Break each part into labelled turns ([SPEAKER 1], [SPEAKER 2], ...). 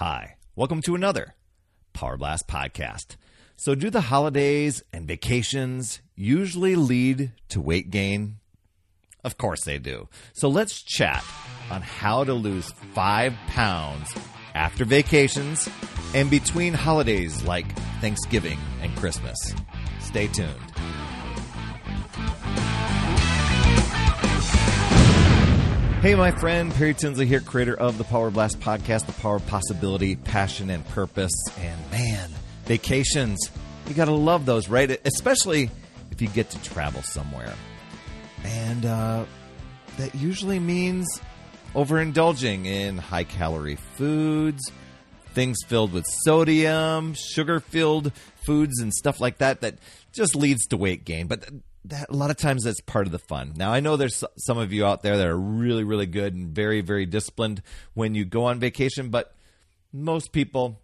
[SPEAKER 1] Hi, welcome to another Power Blast podcast. So, do the holidays and vacations usually lead to weight gain? Of course they do. So, let's chat on how to lose five pounds after vacations and between holidays like Thanksgiving and Christmas. Stay tuned. Hey, my friend, Perry Tinsley here, creator of the Power Blast podcast, the power of possibility, passion, and purpose. And man, vacations, you got to love those, right? Especially if you get to travel somewhere. And uh, that usually means overindulging in high calorie foods, things filled with sodium, sugar filled foods, and stuff like that, that just leads to weight gain. But that a lot of times that's part of the fun. Now I know there's some of you out there that are really really good and very very disciplined when you go on vacation, but most people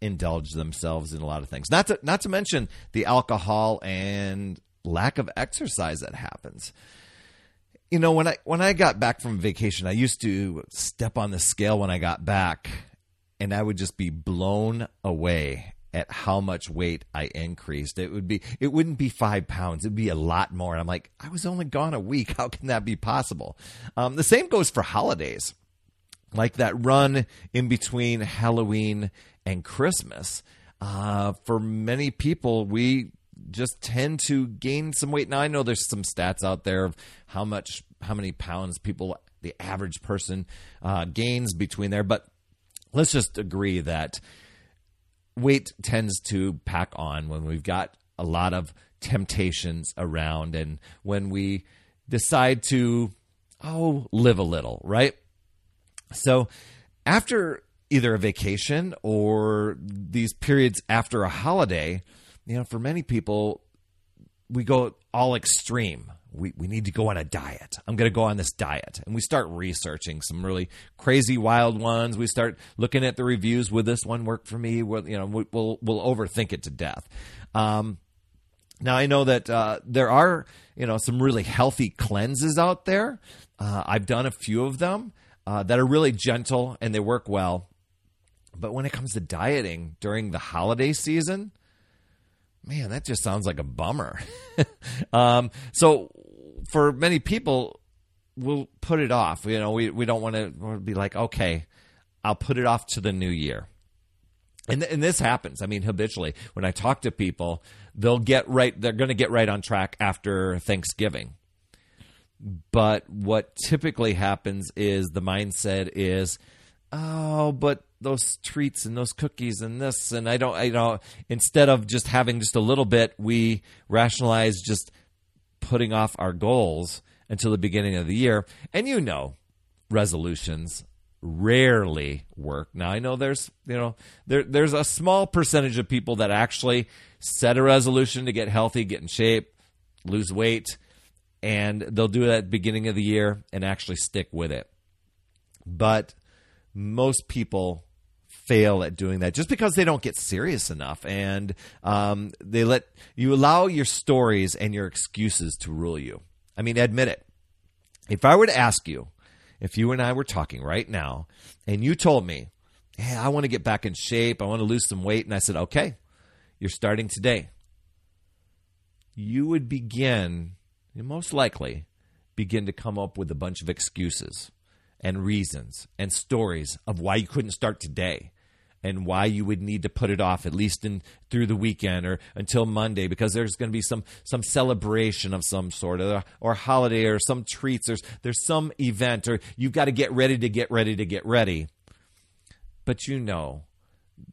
[SPEAKER 1] indulge themselves in a lot of things. Not to not to mention the alcohol and lack of exercise that happens. You know, when I when I got back from vacation, I used to step on the scale when I got back and I would just be blown away at how much weight I increased. It would be it wouldn't be five pounds. It'd be a lot more. And I'm like, I was only gone a week. How can that be possible? Um, the same goes for holidays, like that run in between Halloween and Christmas. Uh, for many people, we just tend to gain some weight. Now I know there's some stats out there of how much, how many pounds people, the average person, uh, gains between there, but let's just agree that weight tends to pack on when we've got a lot of temptations around and when we decide to oh live a little right? So after either a vacation or these periods after a holiday you know for many people we go all extreme we, we need to go on a diet. I'm going to go on this diet. And we start researching some really crazy, wild ones. We start looking at the reviews. Would this one work for me? We'll, you know, we'll, we'll overthink it to death. Um, now I know that uh, there are, you know, some really healthy cleanses out there. Uh, I've done a few of them uh, that are really gentle and they work well. But when it comes to dieting during the holiday season, man, that just sounds like a bummer. um, so for many people, we'll put it off. You know, we, we don't want to be like, okay, I'll put it off to the new year. And, and this happens. I mean, habitually, when I talk to people, they'll get right, they're going to get right on track after Thanksgiving. But what typically happens is the mindset is, oh, but those treats and those cookies and this and I don't I don't instead of just having just a little bit, we rationalize just putting off our goals until the beginning of the year. And you know, resolutions rarely work. Now I know there's you know there there's a small percentage of people that actually set a resolution to get healthy, get in shape, lose weight, and they'll do that beginning of the year and actually stick with it. But most people fail at doing that just because they don't get serious enough. And um, they let you allow your stories and your excuses to rule you. I mean, admit it. If I were to ask you, if you and I were talking right now and you told me, hey, I want to get back in shape, I want to lose some weight, and I said, okay, you're starting today, you would begin, most likely, begin to come up with a bunch of excuses and reasons and stories of why you couldn't start today and why you would need to put it off at least in through the weekend or until Monday because there's going to be some some celebration of some sort or, or holiday or some treats there's there's some event or you've got to get ready to get ready to get ready but you know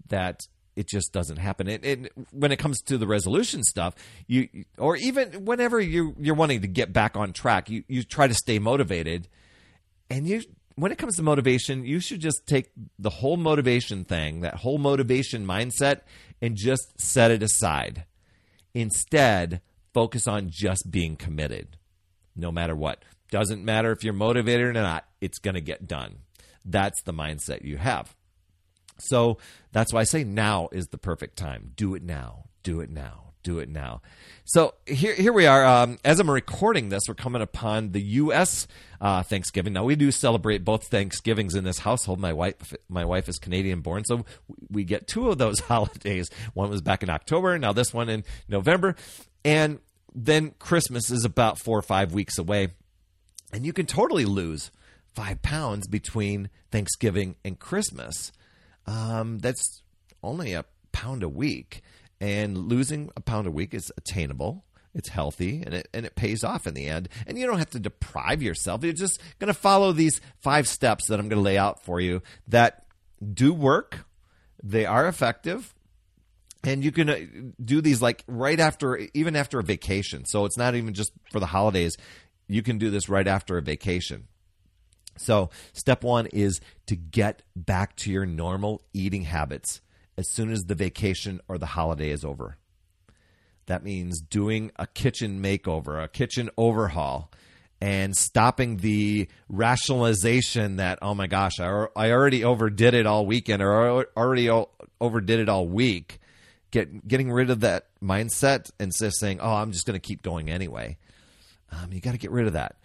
[SPEAKER 1] that it just doesn't happen. It, it, when it comes to the resolution stuff, you or even whenever you you're wanting to get back on track, you you try to stay motivated, and you when it comes to motivation, you should just take the whole motivation thing, that whole motivation mindset, and just set it aside. Instead, focus on just being committed, no matter what. Doesn't matter if you're motivated or not, it's going to get done. That's the mindset you have. So that's why I say now is the perfect time. Do it now. Do it now. Do it now. So here, here we are. Um, as I'm recording this, we're coming upon the U.S. Uh, Thanksgiving. Now we do celebrate both Thanksgivings in this household. My wife, my wife is Canadian born, so we get two of those holidays. One was back in October, now this one in November, and then Christmas is about four or five weeks away, and you can totally lose five pounds between Thanksgiving and Christmas. Um, that's only a pound a week and losing a pound a week is attainable. It's healthy and it and it pays off in the end. And you don't have to deprive yourself. You're just going to follow these five steps that i'm going to lay out for you that do work. They are effective. And you can uh, do these like right after even after a vacation. So it's not even just for the holidays. You can do this right after a vacation. So step one is to get back to your normal eating habits as soon as the vacation or the holiday is over. That means doing a kitchen makeover, a kitchen overhaul, and stopping the rationalization that, oh my gosh, I, I already overdid it all weekend or already overdid it all week. Get, getting rid of that mindset and just saying, oh, I'm just going to keep going anyway. Um, you got to get rid of that.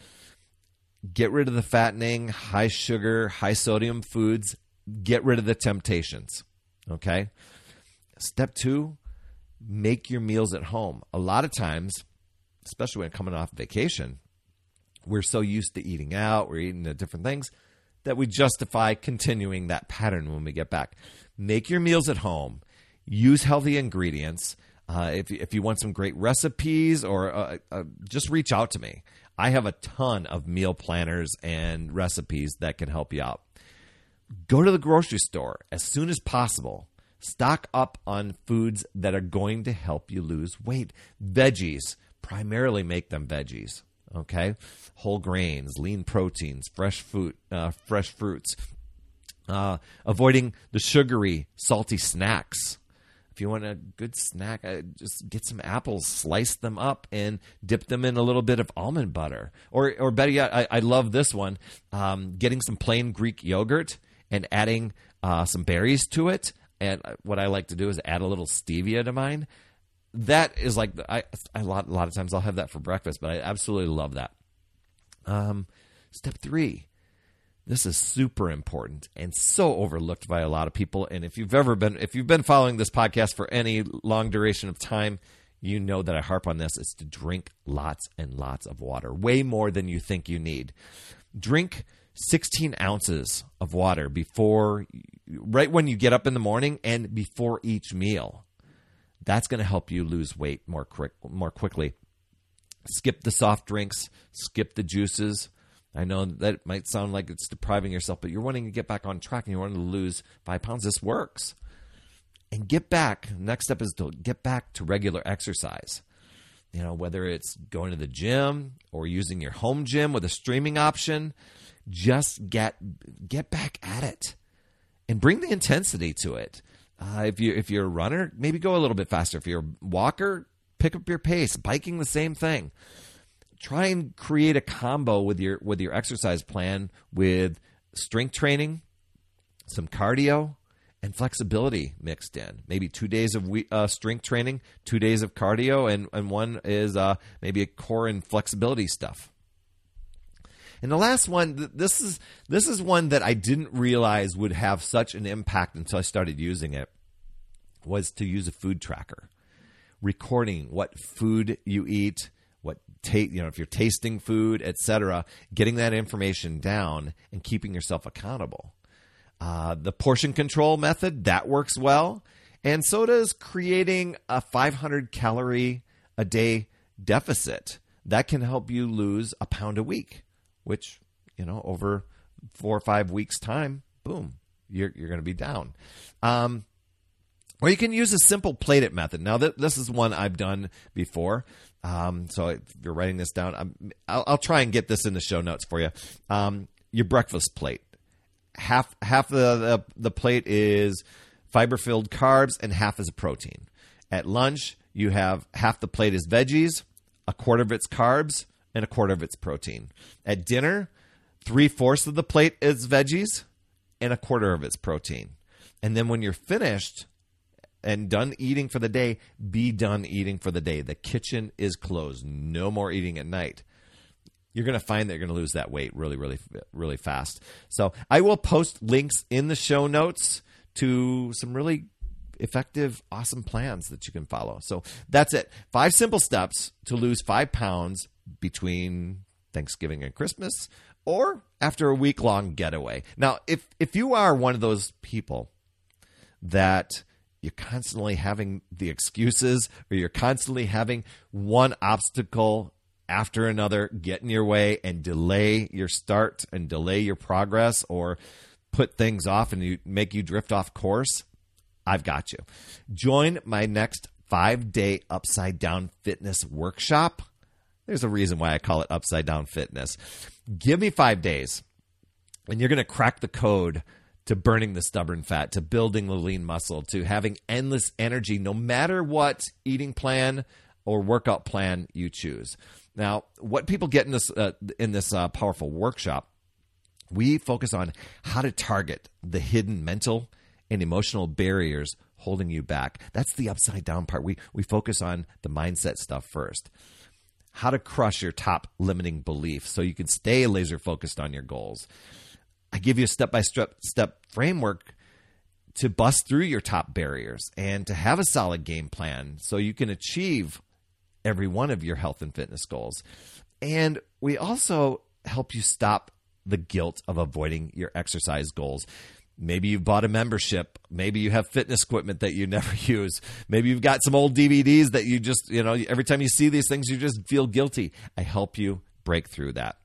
[SPEAKER 1] Get rid of the fattening, high sugar, high sodium foods. Get rid of the temptations. Okay. Step two, make your meals at home. A lot of times, especially when coming off vacation, we're so used to eating out, we're eating the different things that we justify continuing that pattern when we get back. Make your meals at home. Use healthy ingredients. Uh, if, if you want some great recipes or uh, uh, just reach out to me. I have a ton of meal planners and recipes that can help you out go to the grocery store as soon as possible. Stock up on foods that are going to help you lose weight. Veggies, primarily make them veggies. Okay, whole grains, lean proteins, fresh fruit, uh, fresh fruits. Uh, avoiding the sugary, salty snacks. If you want a good snack, uh, just get some apples, slice them up, and dip them in a little bit of almond butter. Or, or better yet, I, I love this one: um, getting some plain Greek yogurt and adding uh, some berries to it. And what I like to do is add a little stevia to mine. That is like I, I a lot a lot of times I'll have that for breakfast, but I absolutely love that. Um, step three. This is super important and so overlooked by a lot of people. And if you've ever been if you've been following this podcast for any long duration of time, you know that I harp on this is to drink lots and lots of water, way more than you think you need. Drink 16 ounces of water before, right when you get up in the morning and before each meal. That's going to help you lose weight more quick, more quickly. Skip the soft drinks, skip the juices. I know that might sound like it's depriving yourself, but you're wanting to get back on track and you want to lose five pounds. This works. And get back. Next step is to get back to regular exercise. You know, whether it's going to the gym or using your home gym with a streaming option, just get get back at it and bring the intensity to it. Uh, if you if you're a runner, maybe go a little bit faster. If you're a walker, pick up your pace. Biking, the same thing. Try and create a combo with your with your exercise plan with strength training, some cardio, and flexibility mixed in. Maybe two days of uh, strength training, two days of cardio, and and one is uh, maybe a core and flexibility stuff. And the last one, this is this is one that I didn't realize would have such an impact until I started using it. Was to use a food tracker, recording what food you eat, what you know, if you're tasting food, etc. Getting that information down and keeping yourself accountable. Uh, the portion control method that works well, and so does creating a 500 calorie a day deficit that can help you lose a pound a week which, you know, over four or five weeks' time, boom, you're, you're going to be down. Um, or you can use a simple plate it method. Now, th- this is one I've done before. Um, so if you're writing this down, i will try and get this in the show notes for you. Um, your breakfast plate. Half half the, the, the plate is fiber filled carbs and half is protein. At lunch, you have half the plate is veggies, a quarter of it's carbs, and a quarter of its protein. At dinner, three fourths of the plate is veggies and a quarter of its protein. And then when you're finished and done eating for the day, be done eating for the day. The kitchen is closed. No more eating at night. You're going to find that you're going to lose that weight really, really, really fast. So I will post links in the show notes to some really effective, awesome plans that you can follow. So that's it. Five simple steps to lose five pounds between Thanksgiving and Christmas or after a week long getaway. Now, if if you are one of those people that you're constantly having the excuses or you're constantly having one obstacle after another get in your way and delay your start and delay your progress or put things off and you make you drift off course, I've got you. Join my next 5-day upside down fitness workshop. There's a reason why I call it upside down fitness. Give me 5 days and you're going to crack the code to burning the stubborn fat, to building the lean muscle, to having endless energy, no matter what eating plan or workout plan you choose. Now, what people get in this uh, in this uh, powerful workshop, we focus on how to target the hidden mental and emotional barriers holding you back. That's the upside down part. We we focus on the mindset stuff first. How to crush your top limiting beliefs so you can stay laser focused on your goals I give you a step by step step framework to bust through your top barriers and to have a solid game plan so you can achieve every one of your health and fitness goals. And we also help you stop the guilt of avoiding your exercise goals. Maybe you've bought a membership. Maybe you have fitness equipment that you never use. Maybe you've got some old DVDs that you just, you know, every time you see these things, you just feel guilty. I help you break through that.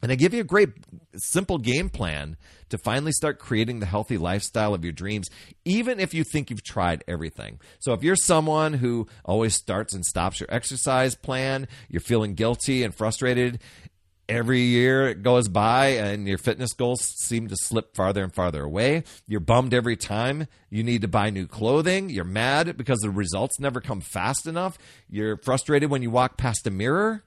[SPEAKER 1] And I give you a great, simple game plan to finally start creating the healthy lifestyle of your dreams, even if you think you've tried everything. So, if you're someone who always starts and stops your exercise plan, you're feeling guilty and frustrated, every year it goes by and your fitness goals seem to slip farther and farther away. You're bummed every time you need to buy new clothing. You're mad because the results never come fast enough. You're frustrated when you walk past a mirror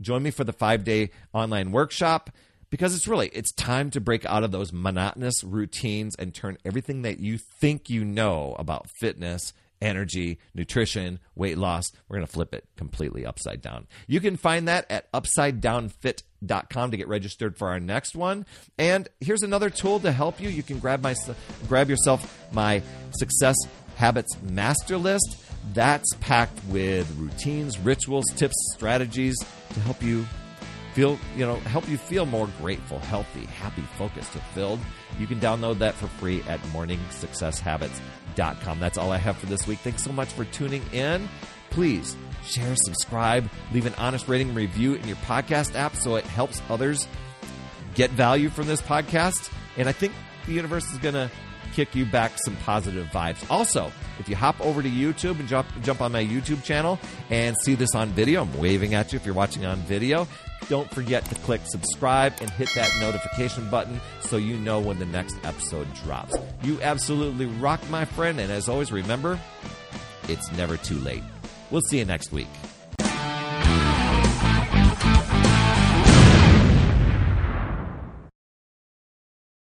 [SPEAKER 1] Join me for the five day online workshop because it's really it's time to break out of those monotonous routines and turn everything that you think you know about fitness energy nutrition weight loss. We're going to flip it completely upside down. You can find that at upsidedownfit.com to get registered for our next one. And here's another tool to help you. You can grab my grab yourself my success habits master list. That's packed with routines, rituals, tips, strategies to help you feel, you know, help you feel more grateful, healthy, happy, focused, fulfilled. You can download that for free at morningsuccesshabits.com. That's all I have for this week. Thanks so much for tuning in. Please share, subscribe, leave an honest rating and review in your podcast app so it helps others get value from this podcast. And I think the universe is going to kick you back some positive vibes. Also, if you hop over to YouTube and jump jump on my YouTube channel and see this on video, I'm waving at you if you're watching on video. Don't forget to click subscribe and hit that notification button so you know when the next episode drops. You absolutely rock, my friend, and as always, remember, it's never too late. We'll see you next week.